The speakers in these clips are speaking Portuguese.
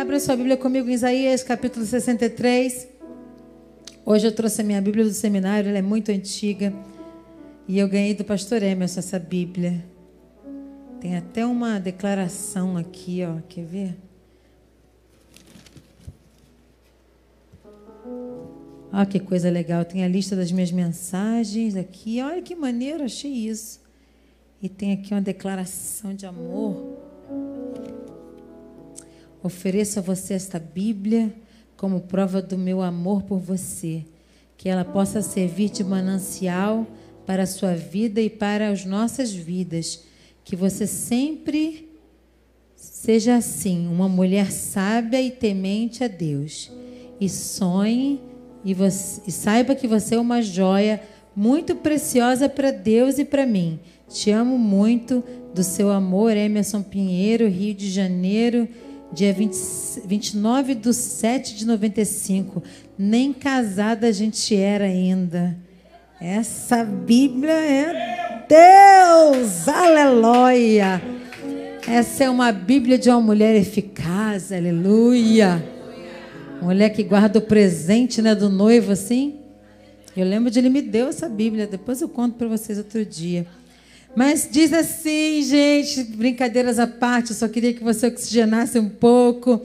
Abra sua Bíblia comigo em Isaías capítulo 63. Hoje eu trouxe a minha Bíblia do seminário, ela é muito antiga. E eu ganhei do pastor Emerson essa Bíblia. Tem até uma declaração aqui, ó. Quer ver? Olha que coisa legal. Tem a lista das minhas mensagens aqui. Olha que maneiro, achei isso. E tem aqui uma declaração de amor. Ofereço a você esta Bíblia como prova do meu amor por você, que ela possa servir de manancial para a sua vida e para as nossas vidas, que você sempre seja assim, uma mulher sábia e temente a Deus, e sonhe e, você, e saiba que você é uma joia muito preciosa para Deus e para mim. Te amo muito do seu amor, Emerson Pinheiro, Rio de Janeiro dia 20, 29 de 7 de 95. Nem casada a gente era ainda. Essa Bíblia é Deus! Aleluia! Essa é uma Bíblia de uma mulher eficaz, aleluia! Mulher que guarda o presente né, do noivo assim. Eu lembro de ele me deu essa Bíblia, depois eu conto para vocês outro dia. Mas diz assim, gente, brincadeiras à parte, eu só queria que você oxigenasse um pouco.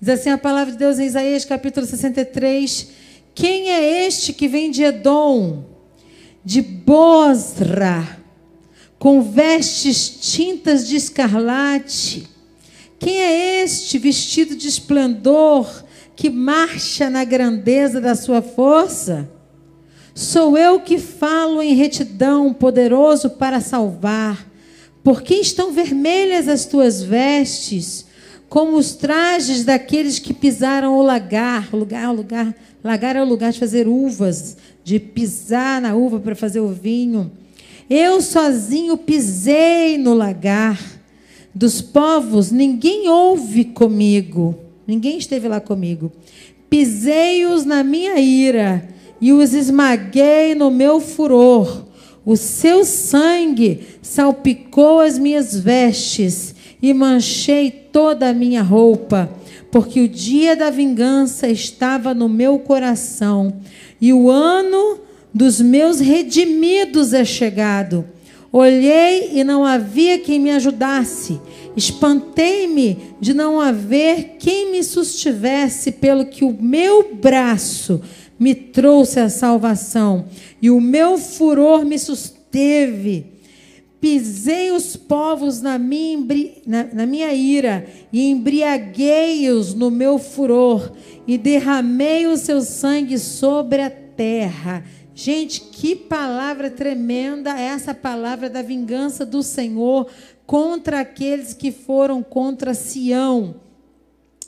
Diz assim a palavra de Deus em Isaías capítulo 63. Quem é este que vem de Edom, de Bosra, com vestes tintas de escarlate? Quem é este vestido de esplendor que marcha na grandeza da sua força? Sou eu que falo em retidão, poderoso para salvar. Por que estão vermelhas as tuas vestes, como os trajes daqueles que pisaram o lagar? O lugar, o lugar, lagar é o lugar de fazer uvas, de pisar na uva para fazer o vinho. Eu sozinho pisei no lagar dos povos, ninguém ouve comigo, ninguém esteve lá comigo. Pisei-os na minha ira e os esmaguei no meu furor. O seu sangue salpicou as minhas vestes e manchei toda a minha roupa, porque o dia da vingança estava no meu coração e o ano dos meus redimidos é chegado. Olhei e não havia quem me ajudasse. Espantei-me de não haver quem me sustivesse, pelo que o meu braço me trouxe a salvação, e o meu furor me susteve. Pisei os povos na minha, na, na minha ira, e embriaguei-os no meu furor, e derramei o seu sangue sobre a terra. Gente, que palavra tremenda é essa palavra da vingança do Senhor contra aqueles que foram contra Sião.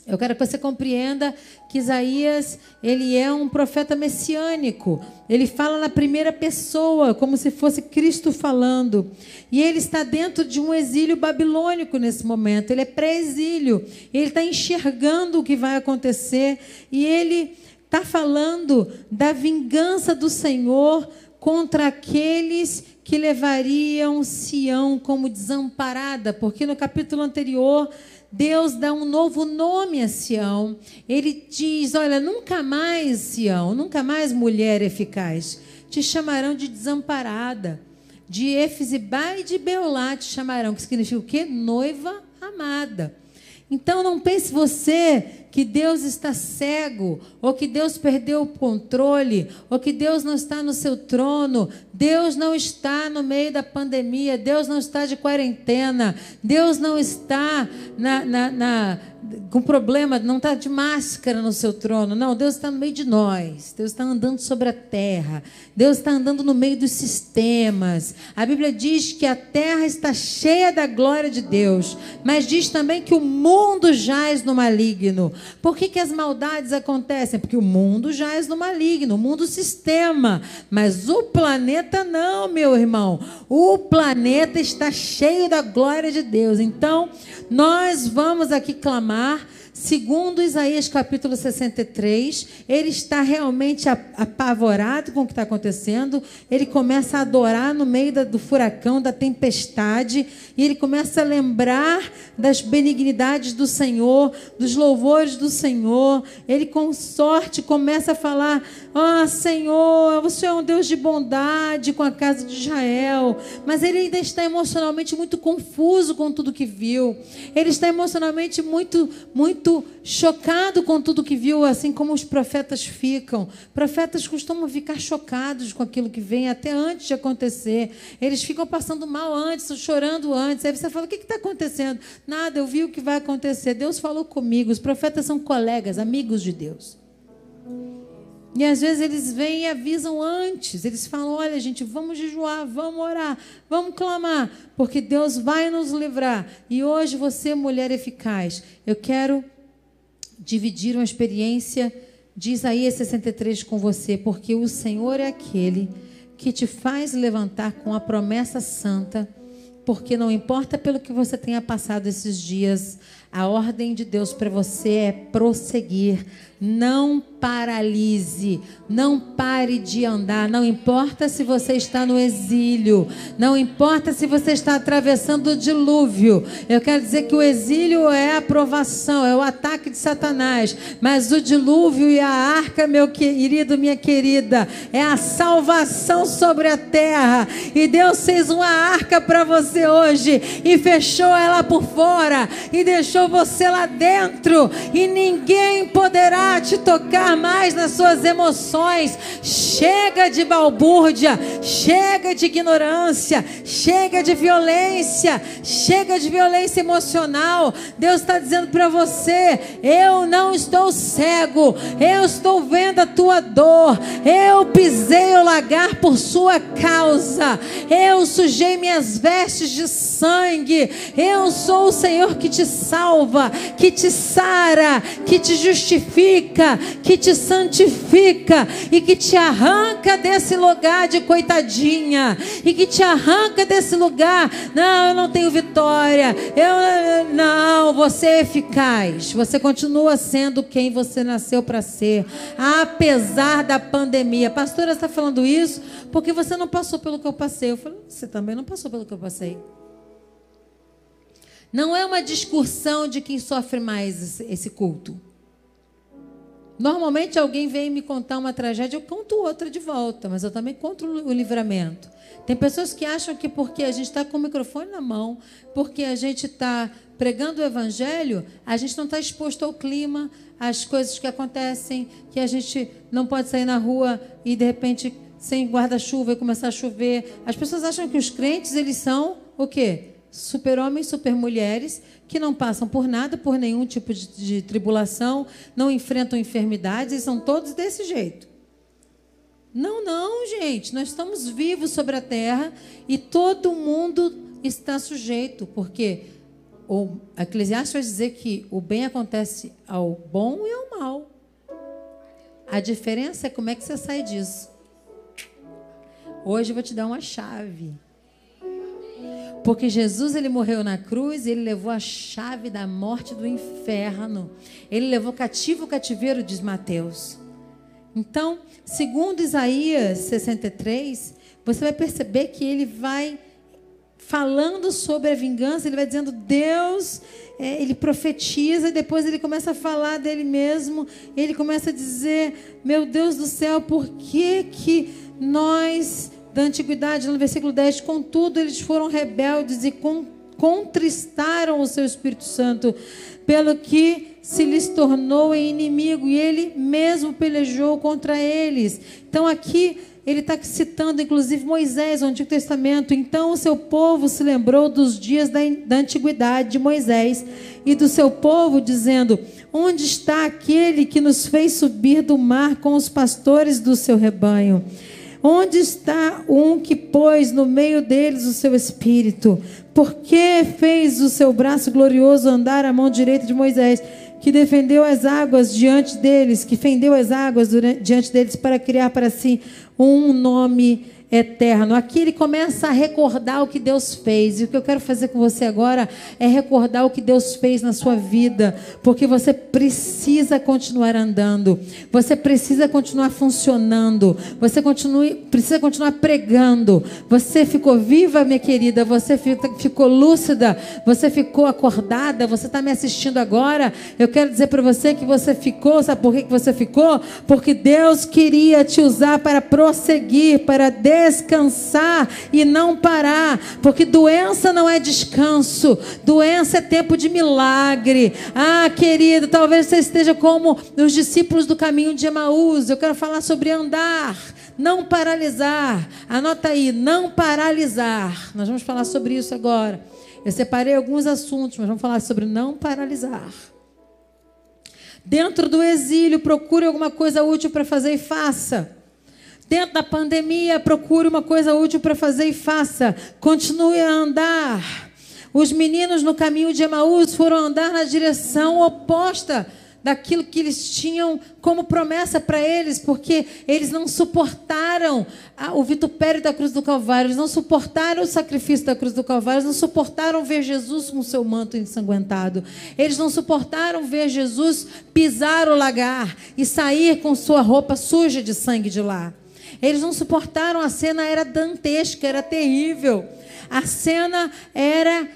Eu quero que você compreenda que Isaías, ele é um profeta messiânico. Ele fala na primeira pessoa, como se fosse Cristo falando. E ele está dentro de um exílio babilônico nesse momento. Ele é pré-exílio. Ele está enxergando o que vai acontecer. E ele está falando da vingança do Senhor contra aqueles que levariam Sião como desamparada. Porque no capítulo anterior Deus dá um novo nome a Sião. Ele diz: Olha, nunca mais, Sião, nunca mais mulher eficaz, te chamarão de desamparada. De Efizibá e de Beolá te chamarão, que significa o quê? Noiva amada. Então não pense você que Deus está cego, ou que Deus perdeu o controle, ou que Deus não está no seu trono. Deus não está no meio da pandemia, Deus não está de quarentena, Deus não está na, na, na com problema, não está de máscara no seu trono. Não, Deus está no meio de nós. Deus está andando sobre a terra. Deus está andando no meio dos sistemas. A Bíblia diz que a terra está cheia da glória de Deus, mas diz também que o mundo jaz no maligno. Por que, que as maldades acontecem? Porque o mundo jaz no maligno, o mundo sistema. Mas o planeta não, meu irmão. O planeta está cheio da glória de Deus. Então, nós vamos aqui clamar Segundo Isaías capítulo 63, ele está realmente apavorado com o que está acontecendo. Ele começa a adorar no meio do furacão, da tempestade, e ele começa a lembrar das benignidades do Senhor, dos louvores do Senhor. Ele, com sorte, começa a falar: Ah, Senhor, você é um Deus de bondade com a casa de Israel. Mas ele ainda está emocionalmente muito confuso com tudo que viu. Ele está emocionalmente muito, muito chocado com tudo que viu, assim como os profetas ficam. Profetas costumam ficar chocados com aquilo que vem até antes de acontecer. Eles ficam passando mal antes, chorando antes. Aí você fala: o que está acontecendo? Nada, eu vi o que vai acontecer. Deus falou comigo. Os profetas são colegas, amigos de Deus. E às vezes eles vêm e avisam antes. Eles falam: olha, gente, vamos jejuar, vamos orar, vamos clamar, porque Deus vai nos livrar. E hoje você, mulher eficaz, eu quero dividir uma experiência de Isaías 63 com você, porque o Senhor é aquele que te faz levantar com a promessa santa, porque não importa pelo que você tenha passado esses dias, a ordem de Deus para você é prosseguir, não paralise, não pare de andar. Não importa se você está no exílio, não importa se você está atravessando o dilúvio. Eu quero dizer que o exílio é a provação, é o ataque de Satanás. Mas o dilúvio e a arca, meu querido, minha querida, é a salvação sobre a terra. E Deus fez uma arca para você hoje e fechou ela por fora e deixou você lá dentro. E ninguém poderá te tocar mais nas suas emoções. Chega de balbúrdia, chega de ignorância, chega de violência, chega de violência emocional. Deus está dizendo para você: eu não estou cego, eu estou vendo a tua dor, eu pisei o lagar por sua causa, eu sujei minhas vestes de sangue, eu sou o Senhor que te salva, que te sara, que te justifica que te santifica e que te arranca desse lugar de coitadinha e que te arranca desse lugar. Não, eu não tenho vitória. Eu não, você é eficaz. Você continua sendo quem você nasceu para ser, apesar da pandemia. pastora está falando isso porque você não passou pelo que eu passei. Eu falei, você também não passou pelo que eu passei. Não é uma discussão de quem sofre mais esse culto. Normalmente alguém vem me contar uma tragédia, eu conto outra de volta, mas eu também conto o livramento. Tem pessoas que acham que porque a gente está com o microfone na mão, porque a gente está pregando o evangelho, a gente não está exposto ao clima, às coisas que acontecem, que a gente não pode sair na rua e de repente sem guarda-chuva e começar a chover. As pessoas acham que os crentes eles são o quê? Super-homens, super-mulheres que não passam por nada, por nenhum tipo de, de tribulação, não enfrentam enfermidades e são todos desse jeito. Não, não, gente, nós estamos vivos sobre a terra e todo mundo está sujeito, porque o Eclesiastes vai dizer que o bem acontece ao bom e ao mal. A diferença é como é que você sai disso. Hoje eu vou te dar uma chave. Porque Jesus ele morreu na cruz, ele levou a chave da morte do inferno. Ele levou cativo o cativeiro, diz Mateus. Então, segundo Isaías 63, você vai perceber que ele vai falando sobre a vingança, ele vai dizendo Deus, é, ele profetiza e depois ele começa a falar dele mesmo, ele começa a dizer, meu Deus do céu, por que que nós da antiguidade, no versículo 10, contudo eles foram rebeldes e contristaram o seu Espírito Santo, pelo que se lhes tornou inimigo e ele mesmo pelejou contra eles. Então aqui ele está citando inclusive Moisés, o Antigo Testamento. Então o seu povo se lembrou dos dias da, da antiguidade de Moisés e do seu povo, dizendo: Onde está aquele que nos fez subir do mar com os pastores do seu rebanho? Onde está um que pôs no meio deles o seu espírito? Por que fez o seu braço glorioso andar à mão direita de Moisés, que defendeu as águas diante deles, que fendeu as águas diante deles para criar para si um nome eterno. Aqui ele começa a recordar o que Deus fez. E o que eu quero fazer com você agora é recordar o que Deus fez na sua vida, porque você precisa continuar andando, você precisa continuar funcionando, você continue, precisa continuar pregando. Você ficou viva, minha querida, você ficou lúcida, você ficou acordada, você está me assistindo agora. Eu quero dizer para você que você ficou, sabe por que você ficou? Porque Deus queria te usar para prosseguir, para descansar e não parar, porque doença não é descanso, doença é tempo de milagre. Ah, querido, talvez você esteja como os discípulos do caminho de Emaús. Eu quero falar sobre andar, não paralisar. Anota aí, não paralisar. Nós vamos falar sobre isso agora. Eu separei alguns assuntos, mas vamos falar sobre não paralisar. Dentro do exílio, procure alguma coisa útil para fazer e faça. Dentro da pandemia, procure uma coisa útil para fazer e faça. Continue a andar. Os meninos no caminho de Emaús foram andar na direção oposta daquilo que eles tinham como promessa para eles, porque eles não suportaram o vitupério da cruz do Calvário, eles não suportaram o sacrifício da cruz do Calvário, eles não suportaram ver Jesus com seu manto ensanguentado, eles não suportaram ver Jesus pisar o lagar e sair com sua roupa suja de sangue de lá. Eles não suportaram, a cena era dantesca, era terrível. A cena era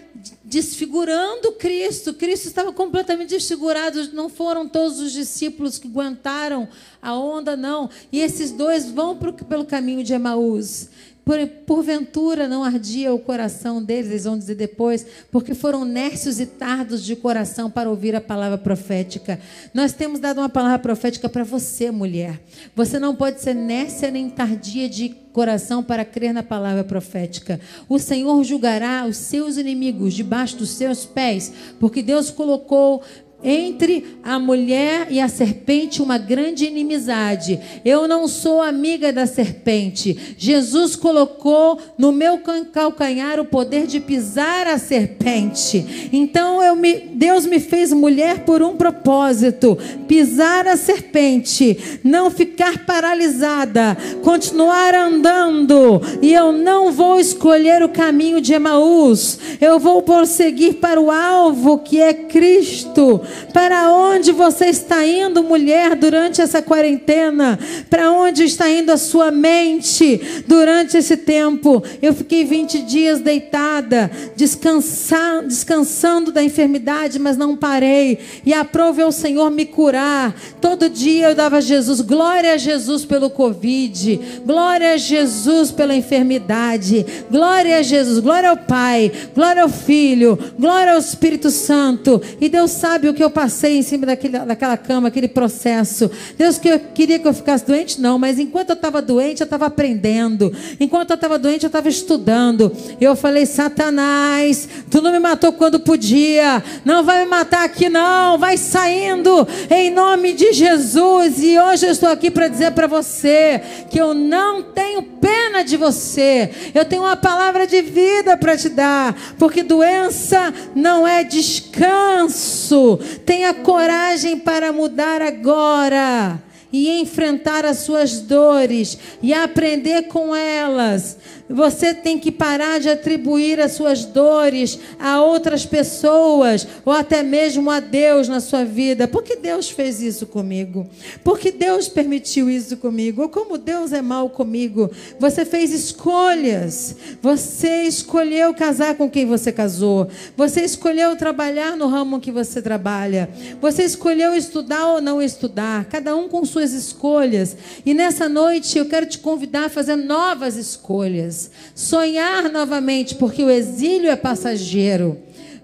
desfigurando Cristo. Cristo estava completamente desfigurado. Não foram todos os discípulos que aguentaram a onda, não. E esses dois vão pro, pelo caminho de Emaús. Por, porventura não ardia o coração deles, eles vão dizer depois, porque foram nércios e tardos de coração para ouvir a palavra profética. Nós temos dado uma palavra profética para você, mulher. Você não pode ser nércia nem tardia de coração para crer na palavra profética. O Senhor julgará os seus inimigos debaixo dos seus pés, porque Deus colocou entre a mulher e a serpente uma grande inimizade. Eu não sou amiga da serpente. Jesus colocou no meu calcanhar o poder de pisar a serpente. Então eu me, Deus me fez mulher por um propósito: pisar a serpente, não ficar paralisada, continuar andando. E eu não vou escolher o caminho de Emaús. Eu vou prosseguir para o alvo que é Cristo. Para onde você está indo, mulher, durante essa quarentena? Para onde está indo a sua mente durante esse tempo? Eu fiquei 20 dias deitada, descansando, descansando da enfermidade, mas não parei. E aprove ao Senhor me curar. Todo dia eu dava a Jesus, glória a Jesus pelo Covid, glória a Jesus pela enfermidade, glória a Jesus, glória ao Pai, glória ao Filho, glória ao Espírito Santo. E Deus sabe o que eu passei em cima daquele, daquela cama, aquele processo. Deus que eu queria que eu ficasse doente, não, mas enquanto eu estava doente, eu estava aprendendo. Enquanto eu estava doente, eu estava estudando. Eu falei, Satanás, tu não me matou quando podia. Não vai me matar aqui, não. Vai saindo em nome de Jesus. E hoje eu estou aqui para dizer para você que eu não tenho pena de você. Eu tenho uma palavra de vida para te dar. Porque doença não é descanso. Tenha coragem para mudar agora e enfrentar as suas dores e aprender com elas. Você tem que parar de atribuir as suas dores a outras pessoas ou até mesmo a Deus na sua vida. Por que Deus fez isso comigo? Por que Deus permitiu isso comigo? Ou como Deus é mal comigo? Você fez escolhas. Você escolheu casar com quem você casou. Você escolheu trabalhar no ramo que você trabalha. Você escolheu estudar ou não estudar. Cada um com suas escolhas. E nessa noite eu quero te convidar a fazer novas escolhas sonhar novamente, porque o exílio é passageiro.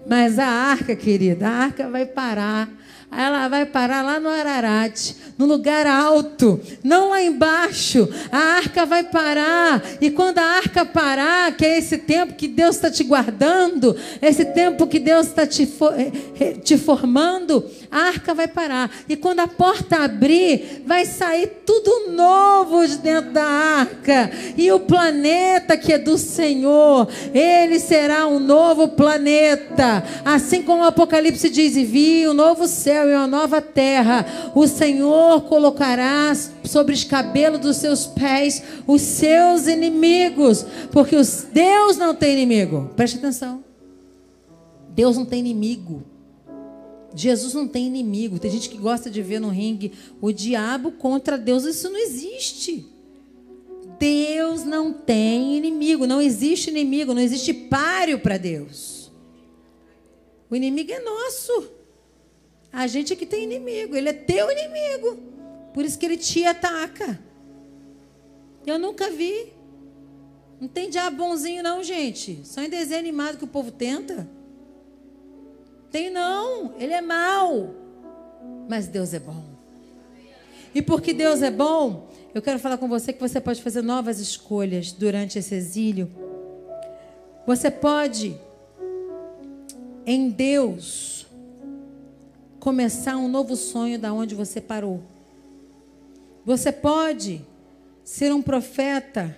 Mas a arca, querida, a arca vai parar ela vai parar lá no Ararat, no lugar alto, não lá embaixo. A arca vai parar, e quando a arca parar, que é esse tempo que Deus está te guardando, esse tempo que Deus está te, eh, eh, te formando, a arca vai parar. E quando a porta abrir, vai sair tudo novo de dentro da arca. E o planeta que é do Senhor, ele será um novo planeta. Assim como o Apocalipse diz: e vi um novo céu céu e uma nova terra. O Senhor colocará sobre os cabelos dos seus pés os seus inimigos, porque os, Deus não tem inimigo. Preste atenção. Deus não tem inimigo. Jesus não tem inimigo. Tem gente que gosta de ver no ringue o diabo contra Deus. Isso não existe. Deus não tem inimigo. Não existe inimigo. Não existe páreo para Deus. O inimigo é nosso. A gente é que tem inimigo. Ele é teu inimigo. Por isso que ele te ataca. Eu nunca vi. Não tem diabo bonzinho, não, gente. Só em desenho animado que o povo tenta. Tem não, ele é mau. Mas Deus é bom. E porque Deus é bom, eu quero falar com você que você pode fazer novas escolhas durante esse exílio. Você pode, em Deus, começar um novo sonho da onde você parou. Você pode ser um profeta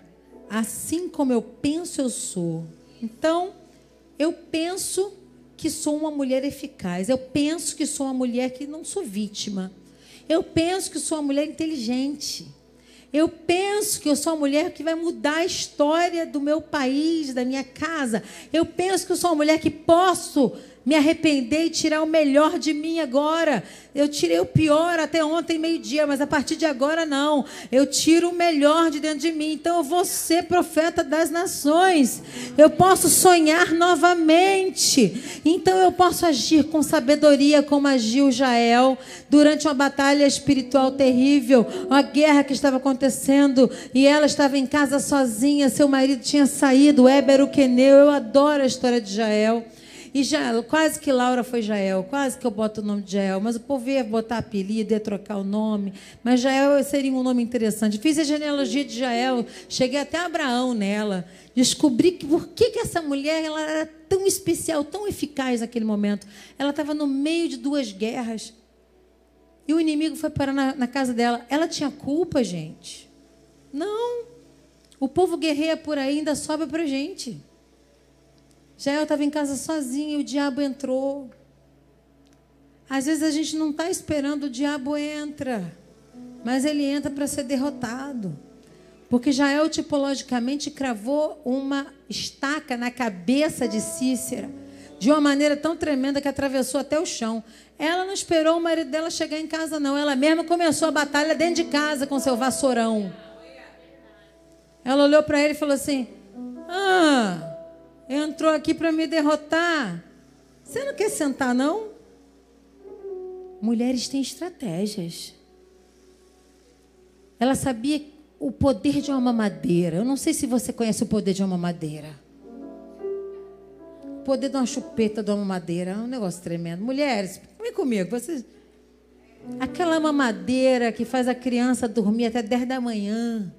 assim como eu penso eu sou. Então, eu penso que sou uma mulher eficaz. Eu penso que sou uma mulher que não sou vítima. Eu penso que sou uma mulher inteligente. Eu penso que eu sou uma mulher que vai mudar a história do meu país, da minha casa. Eu penso que eu sou uma mulher que posso me arrepender e tirar o melhor de mim agora. Eu tirei o pior até ontem, meio-dia, mas a partir de agora não. Eu tiro o melhor de dentro de mim. Então eu vou ser profeta das nações. Eu posso sonhar novamente. Então eu posso agir com sabedoria, como agiu Jael durante uma batalha espiritual terrível, uma guerra que estava acontecendo e ela estava em casa sozinha. Seu marido tinha saído, Ébero Queneu. Eu adoro a história de Jael. E já, quase que Laura foi Jael, quase que eu boto o nome de Jael, mas o povo ia botar apelido, ia trocar o nome. Mas Jael seria um nome interessante. Fiz a genealogia de Jael, cheguei até Abraão nela. Descobri que, por que, que essa mulher ela era tão especial, tão eficaz naquele momento. Ela estava no meio de duas guerras. E o inimigo foi parar na, na casa dela. Ela tinha culpa, gente? Não. O povo guerreia por aí ainda sobra para gente. Jael estava em casa sozinha e o diabo entrou. Às vezes a gente não está esperando, o diabo entra. Mas ele entra para ser derrotado. Porque Jael tipologicamente cravou uma estaca na cabeça de Cícera. De uma maneira tão tremenda que atravessou até o chão. Ela não esperou o marido dela chegar em casa, não. Ela mesma começou a batalha dentro de casa com seu vassourão. Ela olhou para ele e falou assim: Ah, entrou aqui para me derrotar. Você não quer sentar, não? Mulheres têm estratégias. Ela sabia o poder de uma mamadeira. Eu não sei se você conhece o poder de uma mamadeira. O poder de uma chupeta de uma mamadeira é um negócio tremendo. Mulheres, vem comigo. Vocês... Aquela mamadeira que faz a criança dormir até 10 da manhã.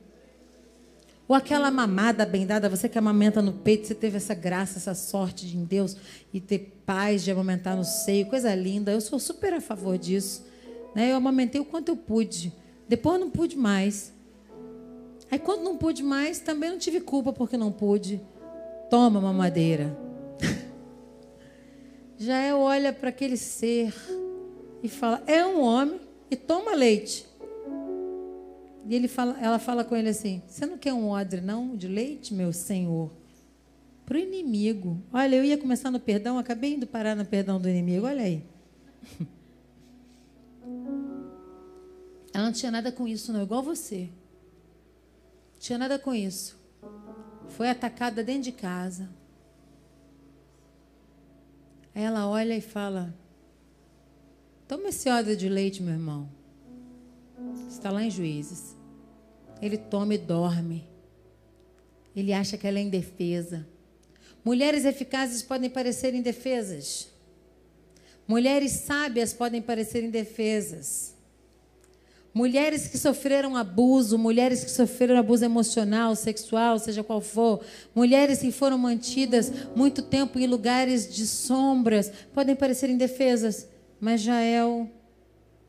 Ou aquela mamada bem dada, você que amamenta no peito, você teve essa graça, essa sorte de em Deus e ter paz de amamentar no seio, coisa linda. Eu sou super a favor disso. Né? Eu amamentei o quanto eu pude. Depois eu não pude mais. Aí quando não pude mais, também não tive culpa porque não pude. Toma mamadeira. Já é olha para aquele ser e fala: é um homem e toma leite. E ele fala, ela fala com ele assim: Você não quer um odre, não, de leite, meu senhor? Para o inimigo. Olha, eu ia começar no perdão, acabei indo parar no perdão do inimigo. Olha aí. Ela não tinha nada com isso, não, igual você. Não tinha nada com isso. Foi atacada dentro de casa. Aí ela olha e fala: Toma esse odre de leite, meu irmão. Está lá em Juízes. Ele toma e dorme. Ele acha que ela é indefesa. Mulheres eficazes podem parecer indefesas. Mulheres sábias podem parecer indefesas. Mulheres que sofreram abuso, mulheres que sofreram abuso emocional, sexual, seja qual for, mulheres que foram mantidas muito tempo em lugares de sombras, podem parecer indefesas, mas Jael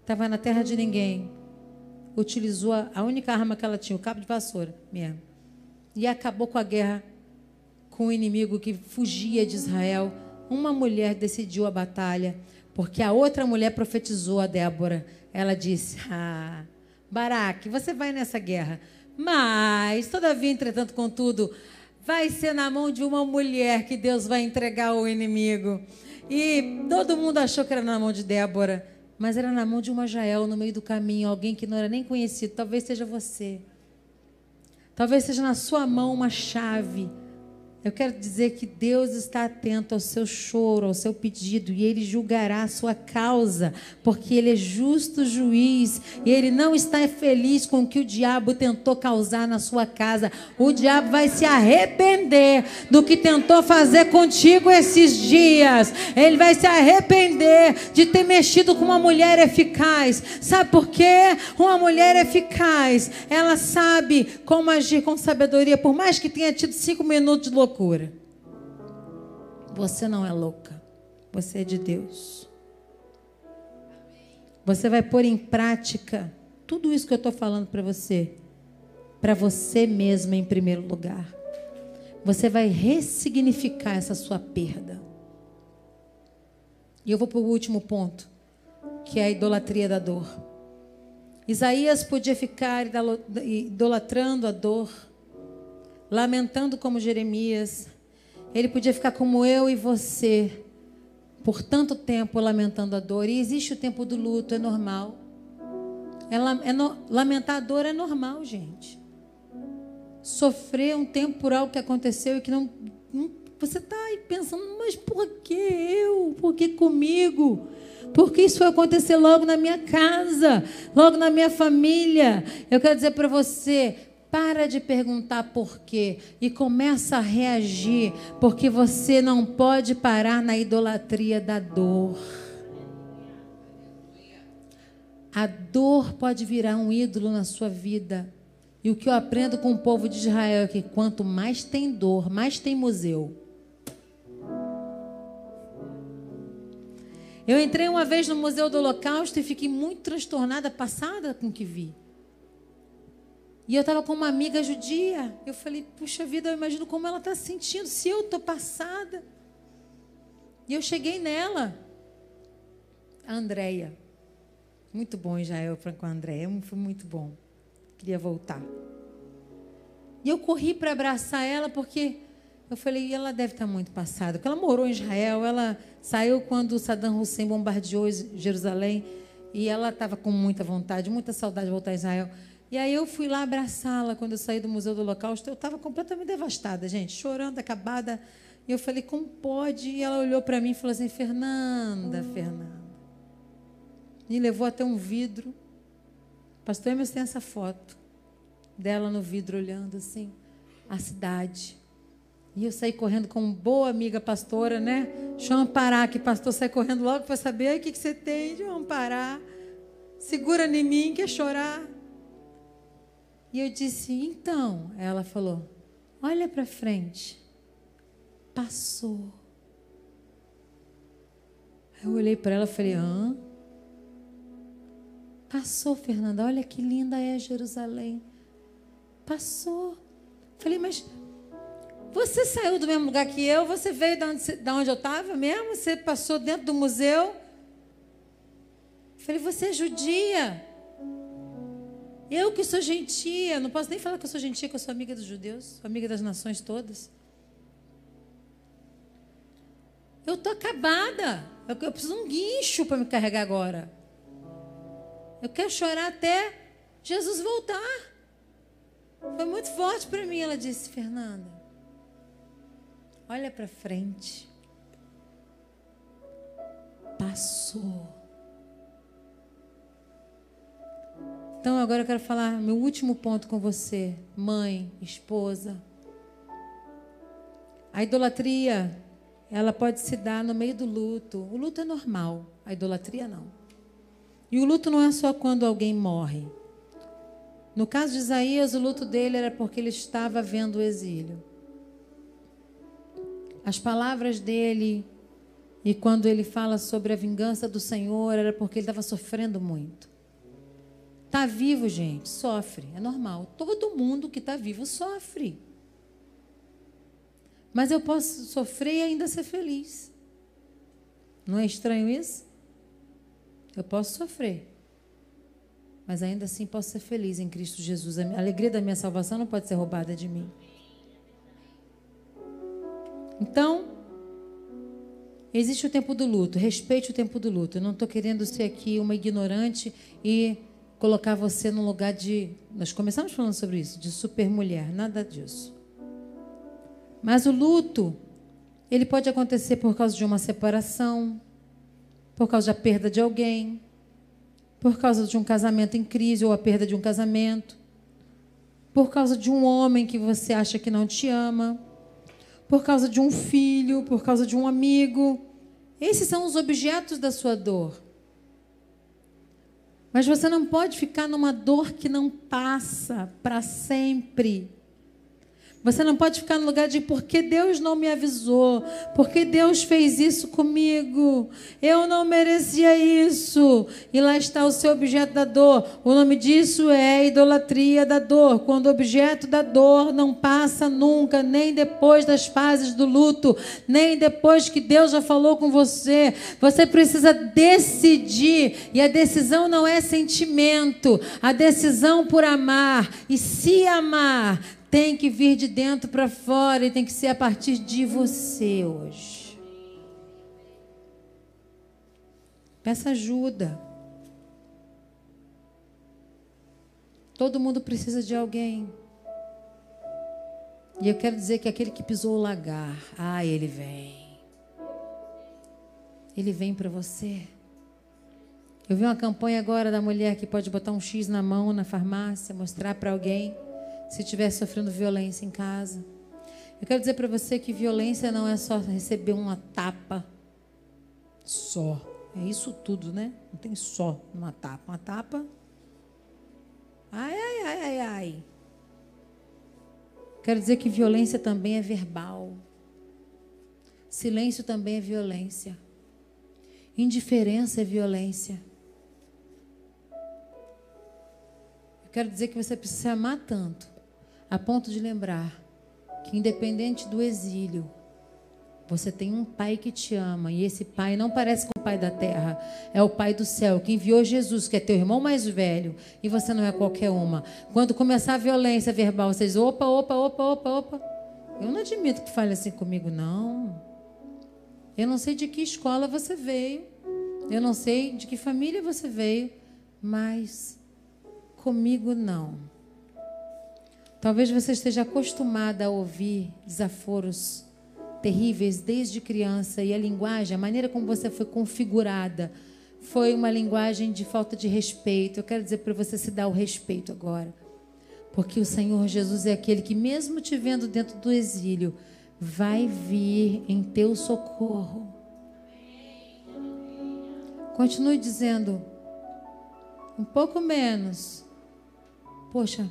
estava na terra de ninguém utilizou a única arma que ela tinha, o cabo de vassoura mesmo. E acabou com a guerra com o inimigo que fugia de Israel. Uma mulher decidiu a batalha. Porque a outra mulher profetizou a Débora. Ela disse: Ah, Baraque, você vai nessa guerra. Mas, todavia, entretanto, contudo, vai ser na mão de uma mulher que Deus vai entregar o inimigo. E todo mundo achou que era na mão de Débora, mas era na mão de uma Jael no meio do caminho, alguém que não era nem conhecido. Talvez seja você. Talvez seja na sua mão uma chave eu quero dizer que Deus está atento ao seu choro, ao seu pedido, e Ele julgará a sua causa, porque Ele é justo juiz, e Ele não está feliz com o que o diabo tentou causar na sua casa. O diabo vai se arrepender do que tentou fazer contigo esses dias. Ele vai se arrepender de ter mexido com uma mulher eficaz. Sabe por quê? Uma mulher eficaz, ela sabe como agir com sabedoria, por mais que tenha tido cinco minutos de loucura loucura. Você não é louca. Você é de Deus. Você vai pôr em prática tudo isso que eu estou falando para você, para você mesma em primeiro lugar. Você vai ressignificar essa sua perda. E eu vou para o último ponto, que é a idolatria da dor. Isaías podia ficar idolatrando a dor lamentando como Jeremias. Ele podia ficar como eu e você, por tanto tempo lamentando a dor. E existe o tempo do luto, é normal. É, é no, lamentar a dor é normal, gente. Sofrer um tempo por algo que aconteceu e que não. não você está aí pensando, mas por que eu? Por que comigo? Porque isso foi acontecer logo na minha casa, logo na minha família. Eu quero dizer para você, para de perguntar por quê e começa a reagir, porque você não pode parar na idolatria da dor. A dor pode virar um ídolo na sua vida. E o que eu aprendo com o povo de Israel é que quanto mais tem dor, mais tem museu. Eu entrei uma vez no Museu do Holocausto e fiquei muito transtornada, passada com o que vi. E eu estava com uma amiga judia. Eu falei, puxa vida, eu imagino como ela está se sentindo, se eu estou passada. E eu cheguei nela, a Andréia. Muito bom, Israel, com a Andréia. Foi muito bom. Queria voltar. E eu corri para abraçar ela, porque eu falei, ela deve estar tá muito passada. Porque ela morou em Israel, ela saiu quando Saddam Hussein bombardeou Jerusalém. E ela estava com muita vontade, muita saudade de voltar a Israel. E aí eu fui lá abraçá-la quando eu saí do Museu do Holocausto. Eu estava completamente devastada, gente, chorando, acabada. E eu falei, como pode? E ela olhou para mim e falou assim, Fernanda, Fernanda. Me levou até um vidro. Pastor Emerson tem essa foto dela no vidro olhando assim a cidade. E eu saí correndo com boa amiga pastora, né? Deixa eu amparar, que pastor sai correndo logo para saber o que, que você tem. Eu amparar. Segura em mim, quer chorar. E eu disse: então. Ela falou: olha para frente. Passou. Eu olhei para ela e falei: hã? Passou, Fernanda. Olha que linda é Jerusalém. Passou. Falei, mas você saiu do mesmo lugar que eu? Você veio de onde, de onde eu estava mesmo? Você passou dentro do museu? Falei, você é judia. Eu que sou gentia, não posso nem falar que eu sou gentia, que eu sou amiga dos judeus, amiga das nações todas. Eu estou acabada. Eu, eu preciso de um guincho para me carregar agora. Eu quero chorar até Jesus voltar. Foi muito forte para mim. Ela disse, Fernanda, olha para frente. Passou. Então agora eu quero falar meu último ponto com você, mãe, esposa. A idolatria, ela pode se dar no meio do luto. O luto é normal, a idolatria não. E o luto não é só quando alguém morre. No caso de Isaías, o luto dele era porque ele estava vendo o exílio. As palavras dele, e quando ele fala sobre a vingança do Senhor, era porque ele estava sofrendo muito. Está vivo, gente, sofre, é normal. Todo mundo que está vivo sofre. Mas eu posso sofrer e ainda ser feliz. Não é estranho isso? Eu posso sofrer. Mas ainda assim posso ser feliz em Cristo Jesus. A alegria da minha salvação não pode ser roubada de mim. Então, existe o tempo do luto. Respeite o tempo do luto. Eu não estou querendo ser aqui uma ignorante e colocar você no lugar de. Nós começamos falando sobre isso, de super mulher. Nada disso. Mas o luto, ele pode acontecer por causa de uma separação, por causa da perda de alguém, por causa de um casamento em crise ou a perda de um casamento, por causa de um homem que você acha que não te ama, por causa de um filho, por causa de um amigo. Esses são os objetos da sua dor. Mas você não pode ficar numa dor que não passa para sempre. Você não pode ficar no lugar de porque Deus não me avisou, porque Deus fez isso comigo, eu não merecia isso. E lá está o seu objeto da dor. O nome disso é idolatria da dor. Quando o objeto da dor não passa nunca, nem depois das fases do luto, nem depois que Deus já falou com você. Você precisa decidir, e a decisão não é sentimento, a decisão por amar e se amar tem que vir de dentro para fora e tem que ser a partir de você hoje. Peça ajuda. Todo mundo precisa de alguém. E eu quero dizer que aquele que pisou o lagar, ah, ele vem. Ele vem para você. Eu vi uma campanha agora da mulher que pode botar um X na mão na farmácia, mostrar para alguém se estiver sofrendo violência em casa. Eu quero dizer para você que violência não é só receber uma tapa só. É isso tudo, né? Não tem só uma tapa. Uma tapa. Ai, ai, ai, ai, ai. Quero dizer que violência também é verbal. Silêncio também é violência. Indiferença é violência. Eu quero dizer que você precisa amar tanto a ponto de lembrar que, independente do exílio, você tem um pai que te ama, e esse pai não parece com o pai da terra, é o pai do céu, que enviou Jesus, que é teu irmão mais velho, e você não é qualquer uma. Quando começar a violência verbal, vocês, opa, opa, opa, opa, opa. Eu não admito que fale assim comigo, não. Eu não sei de que escola você veio, eu não sei de que família você veio, mas comigo não. Talvez você esteja acostumada a ouvir desaforos terríveis desde criança e a linguagem, a maneira como você foi configurada, foi uma linguagem de falta de respeito. Eu quero dizer para você se dar o respeito agora. Porque o Senhor Jesus é aquele que, mesmo te vendo dentro do exílio, vai vir em teu socorro. Continue dizendo, um pouco menos. Poxa,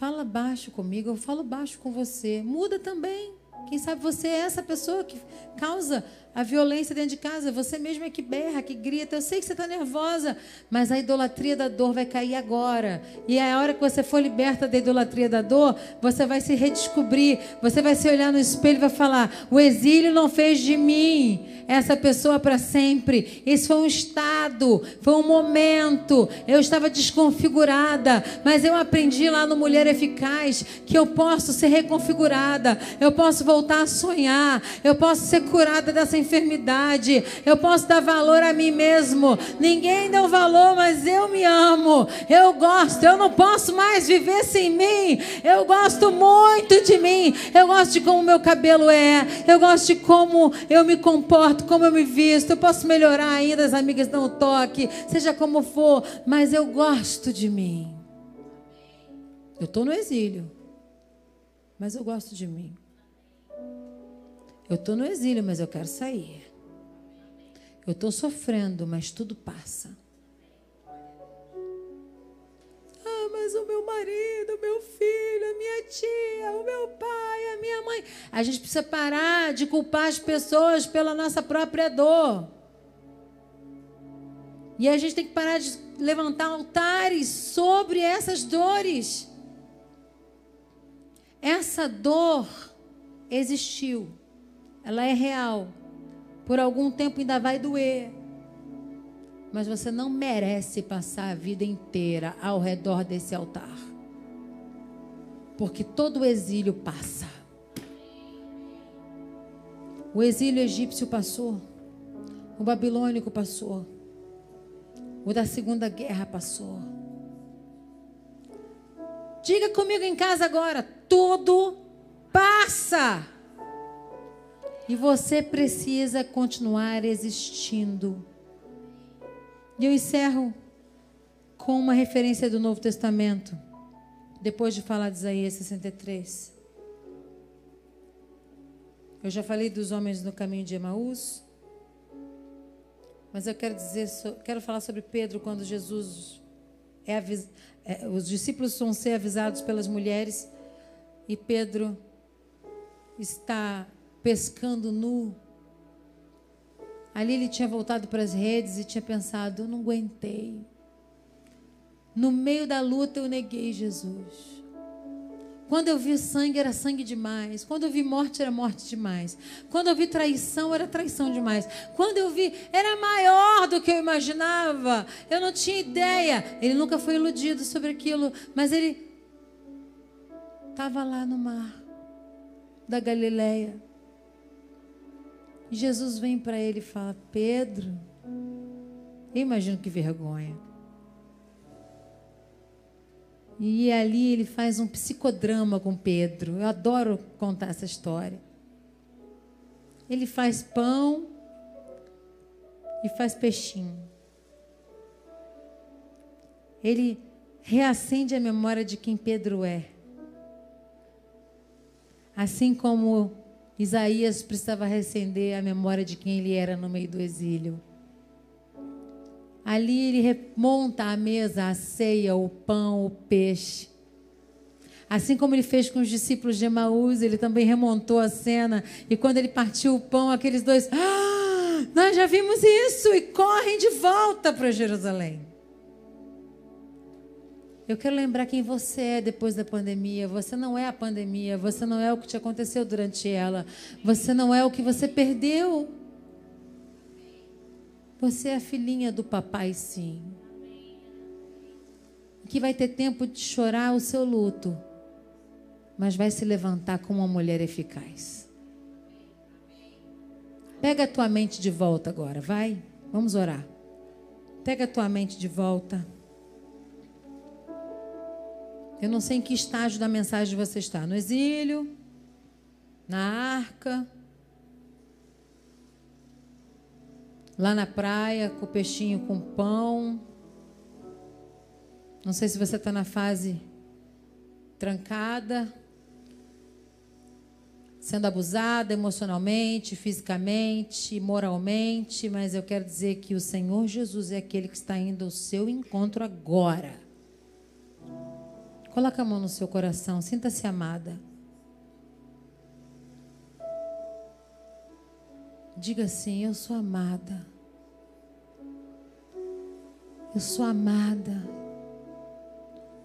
Fala baixo comigo, eu falo baixo com você. Muda também. Quem sabe você é essa pessoa que causa a violência dentro de casa. Você mesmo é que berra, que grita. Eu sei que você está nervosa, mas a idolatria da dor vai cair agora. E é a hora que você for liberta da idolatria da dor, você vai se redescobrir. Você vai se olhar no espelho e vai falar: O exílio não fez de mim essa pessoa para sempre. Isso foi um estado, foi um momento. Eu estava desconfigurada, mas eu aprendi lá no Mulher Eficaz que eu posso ser reconfigurada, eu posso voltar a sonhar, eu posso ser curada dessa enfermidade. Eu posso dar valor a mim mesmo. Ninguém deu valor, mas eu me amo. Eu gosto. Eu não posso mais viver sem mim. Eu gosto muito de mim. Eu gosto de como meu cabelo é. Eu gosto de como eu me comporto, como eu me visto. Eu posso melhorar ainda, as amigas um toque, seja como for, mas eu gosto de mim. Eu estou no exílio, mas eu gosto de mim. Eu estou no exílio, mas eu quero sair. Eu estou sofrendo, mas tudo passa. Ah, mas o meu marido, o meu filho, a minha tia, o meu pai, a minha mãe. A gente precisa parar de culpar as pessoas pela nossa própria dor. E a gente tem que parar de levantar altares sobre essas dores. Essa dor existiu. Ela é real. Por algum tempo ainda vai doer. Mas você não merece passar a vida inteira ao redor desse altar. Porque todo exílio passa. O exílio egípcio passou. O babilônico passou. O da segunda guerra passou. Diga comigo em casa agora: tudo passa. E você precisa continuar existindo. E eu encerro com uma referência do Novo Testamento, depois de falar de Isaías 63. Eu já falei dos homens no caminho de Emaús, mas eu quero dizer, quero falar sobre Pedro quando Jesus é, avis, é os discípulos vão ser avisados pelas mulheres e Pedro está pescando nu. Ali ele tinha voltado para as redes e tinha pensado: eu não aguentei. No meio da luta eu neguei Jesus. Quando eu vi sangue, era sangue demais. Quando eu vi morte, era morte demais. Quando eu vi traição, era traição demais. Quando eu vi, era maior do que eu imaginava. Eu não tinha ideia. Ele nunca foi iludido sobre aquilo, mas ele estava lá no mar da Galileia. E Jesus vem para ele e fala: Pedro, eu imagino que vergonha. E ali ele faz um psicodrama com Pedro. Eu adoro contar essa história. Ele faz pão e faz peixinho. Ele reacende a memória de quem Pedro é. Assim como Isaías precisava reacender a memória de quem ele era no meio do exílio. Ali ele remonta a mesa, a ceia, o pão, o peixe. Assim como ele fez com os discípulos de Emaús, ele também remontou a cena. E quando ele partiu o pão, aqueles dois, ah, nós já vimos isso, e correm de volta para Jerusalém. Eu quero lembrar quem você é depois da pandemia. Você não é a pandemia, você não é o que te aconteceu durante ela, você não é o que você perdeu. Você é a filhinha do papai, sim. Que vai ter tempo de chorar o seu luto, mas vai se levantar como uma mulher eficaz. Pega a tua mente de volta agora, vai? Vamos orar. Pega a tua mente de volta. Eu não sei em que estágio da mensagem você está. No exílio, na arca, lá na praia com o peixinho com pão. Não sei se você está na fase trancada, sendo abusada emocionalmente, fisicamente, moralmente, mas eu quero dizer que o Senhor Jesus é aquele que está indo ao seu encontro agora. Coloca a mão no seu coração, sinta-se amada. Diga assim: Eu sou amada. Eu sou amada.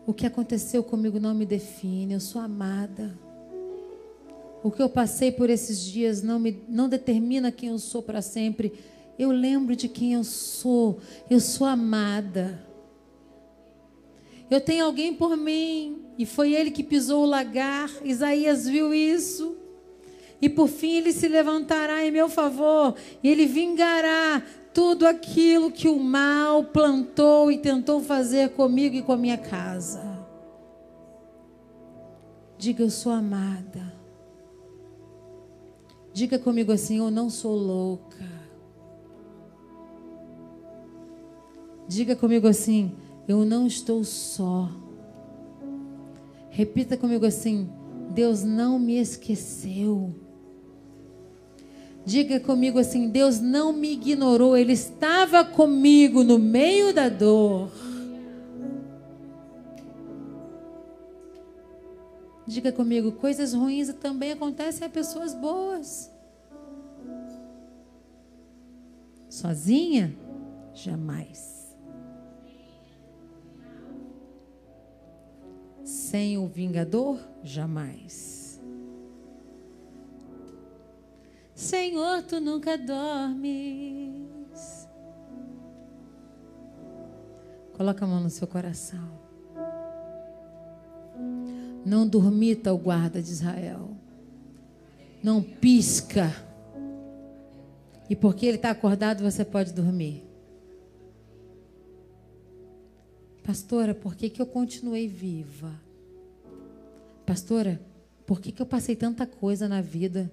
O que aconteceu comigo não me define. Eu sou amada. O que eu passei por esses dias não me não determina quem eu sou para sempre. Eu lembro de quem eu sou. Eu sou amada. Eu tenho alguém por mim e foi ele que pisou o lagar. Isaías viu isso. E por fim ele se levantará em meu favor e ele vingará tudo aquilo que o mal plantou e tentou fazer comigo e com a minha casa. Diga, eu sou amada. Diga comigo assim: eu não sou louca. Diga comigo assim: eu não estou só. Repita comigo assim: Deus não me esqueceu. Diga comigo assim: Deus não me ignorou, Ele estava comigo no meio da dor. Diga comigo: coisas ruins também acontecem a pessoas boas. Sozinha? Jamais. Sem o vingador? Jamais. Senhor, tu nunca dormes. Coloca a mão no seu coração. Não dormita o guarda de Israel. Não pisca. E porque ele está acordado, você pode dormir. Pastora, por que, que eu continuei viva? Pastora, por que, que eu passei tanta coisa na vida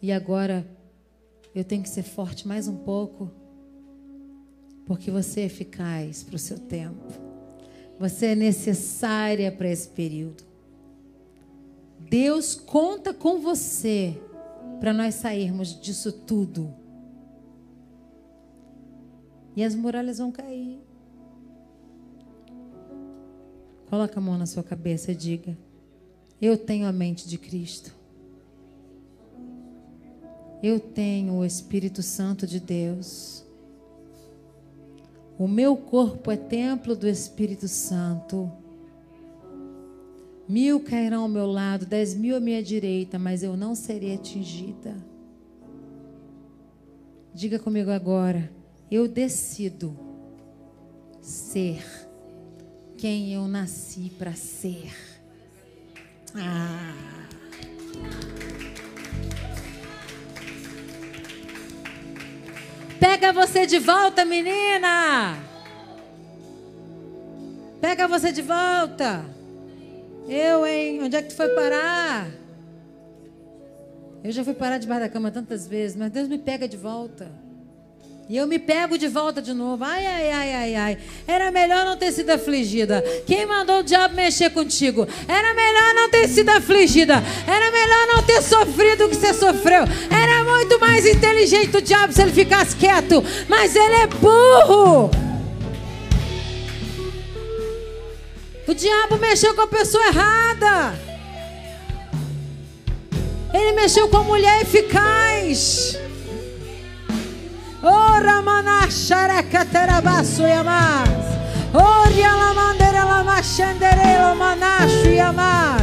e agora eu tenho que ser forte mais um pouco? Porque você é eficaz para o seu tempo. Você é necessária para esse período. Deus conta com você para nós sairmos disso tudo. E as muralhas vão cair. Coloca a mão na sua cabeça e diga: Eu tenho a mente de Cristo. Eu tenho o Espírito Santo de Deus. O meu corpo é templo do Espírito Santo. Mil cairão ao meu lado, dez mil à minha direita, mas eu não serei atingida. Diga comigo agora: eu decido ser quem eu nasci para ser. Pega você de volta, menina. Pega você de volta. Eu, hein? Onde é que tu foi parar? Eu já fui parar debaixo da cama tantas vezes, mas Deus me pega de volta. E eu me pego de volta de novo. Ai, ai, ai, ai, ai. Era melhor não ter sido afligida. Quem mandou o diabo mexer contigo? Era melhor ter sido afligida. Era melhor não ter sofrido o que você sofreu. Era muito mais inteligente o diabo se ele ficasse quieto. Mas ele é burro. O diabo mexeu com a pessoa errada. Ele mexeu com a mulher eficaz. Ora manashareka terabasu yamas. Ora la mandera la machandere la manashu yamas.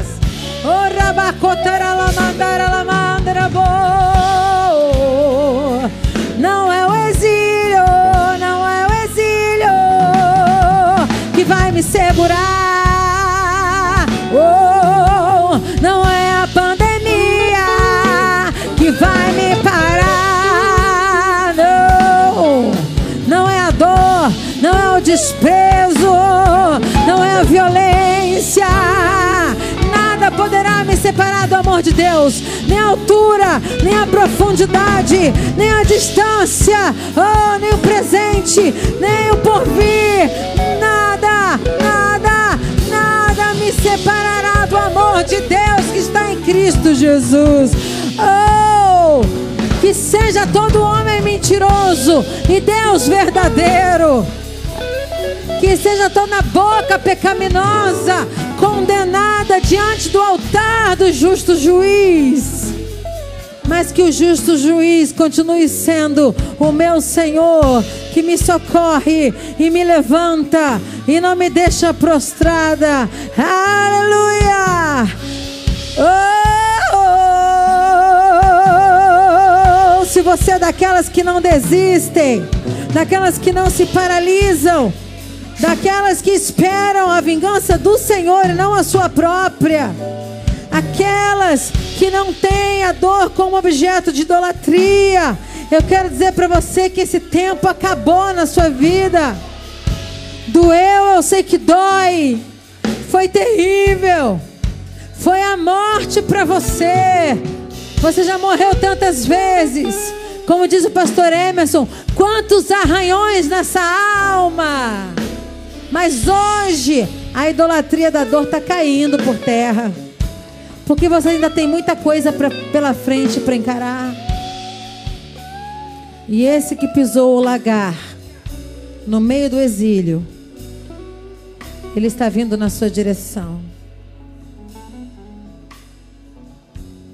Não é o exílio, não é o exílio que vai me segurar. Oh, não é a pandemia que vai me parar. Não, não é a dor, não é o desprezo, amor de Deus, nem a altura, nem a profundidade, nem a distância, oh, nem o presente, nem o porvir. Nada, nada, nada me separará do amor de Deus que está em Cristo Jesus. Oh, que seja todo homem mentiroso e Deus verdadeiro. Que seja toda boca pecaminosa diante do altar do justo juiz. Mas que o justo juiz continue sendo o meu Senhor, que me socorre e me levanta e não me deixa prostrada. Aleluia! Oh, se você é daquelas que não desistem, daquelas que não se paralisam, daquelas que esperam a vingança do Senhor e não a sua própria, aquelas que não têm a dor como objeto de idolatria. Eu quero dizer para você que esse tempo acabou na sua vida. Doeu, eu sei que dói. Foi terrível. Foi a morte para você. Você já morreu tantas vezes. Como diz o pastor Emerson, quantos arranhões nessa alma. Mas hoje a idolatria da dor está caindo por terra. Porque você ainda tem muita coisa pra, pela frente para encarar. E esse que pisou o lagar no meio do exílio, ele está vindo na sua direção.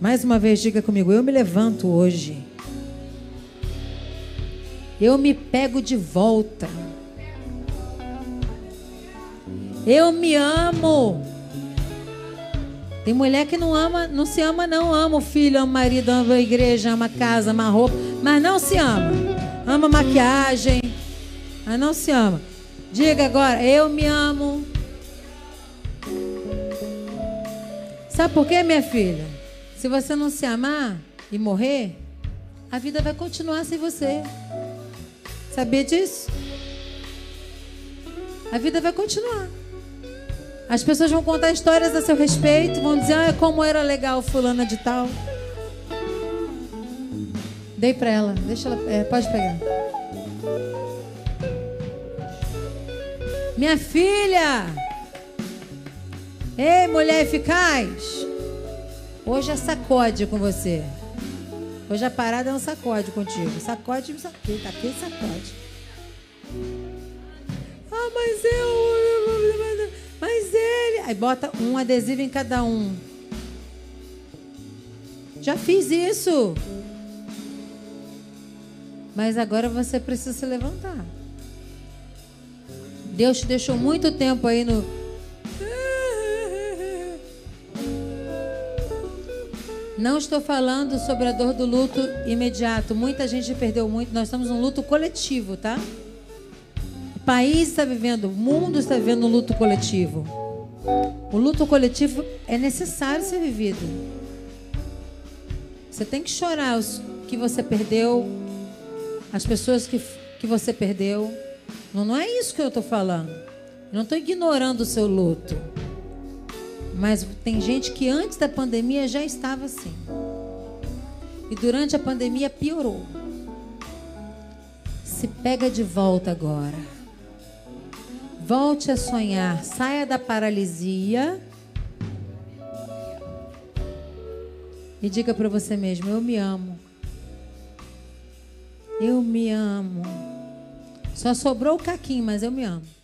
Mais uma vez, diga comigo: eu me levanto hoje. Eu me pego de volta. Eu me amo. Tem mulher que não ama, não se ama, não ama o filho, ama o marido, ama a igreja, ama a casa, ama a roupa, mas não se ama. Ama maquiagem, mas não se ama. Diga agora, eu me amo. Sabe por quê, minha filha? Se você não se amar e morrer, a vida vai continuar sem você. Sabia disso? A vida vai continuar. As pessoas vão contar histórias a seu respeito, vão dizer, ah, como era legal fulana de tal. Dei para ela, deixa ela, é, pode pegar. Minha filha! Ei, mulher eficaz! Hoje é sacode com você. Hoje a parada é um sacode contigo. Sacode, sacode, tá aqui sacode. Ah, mas eu. Aí bota um adesivo em cada um. Já fiz isso. Mas agora você precisa se levantar. Deus te deixou muito tempo aí no. Não estou falando sobre a dor do luto imediato. Muita gente perdeu muito. Nós estamos num luto coletivo, tá? O país está vivendo, o mundo está vivendo um luto coletivo. O luto coletivo é necessário ser vivido. Você tem que chorar os que você perdeu, as pessoas que, que você perdeu. Não, não é isso que eu estou falando. Eu não estou ignorando o seu luto. Mas tem gente que antes da pandemia já estava assim. E durante a pandemia piorou. Se pega de volta agora. Volte a sonhar. Saia da paralisia. E diga para você mesmo: Eu me amo. Eu me amo. Só sobrou o caquinho, mas eu me amo.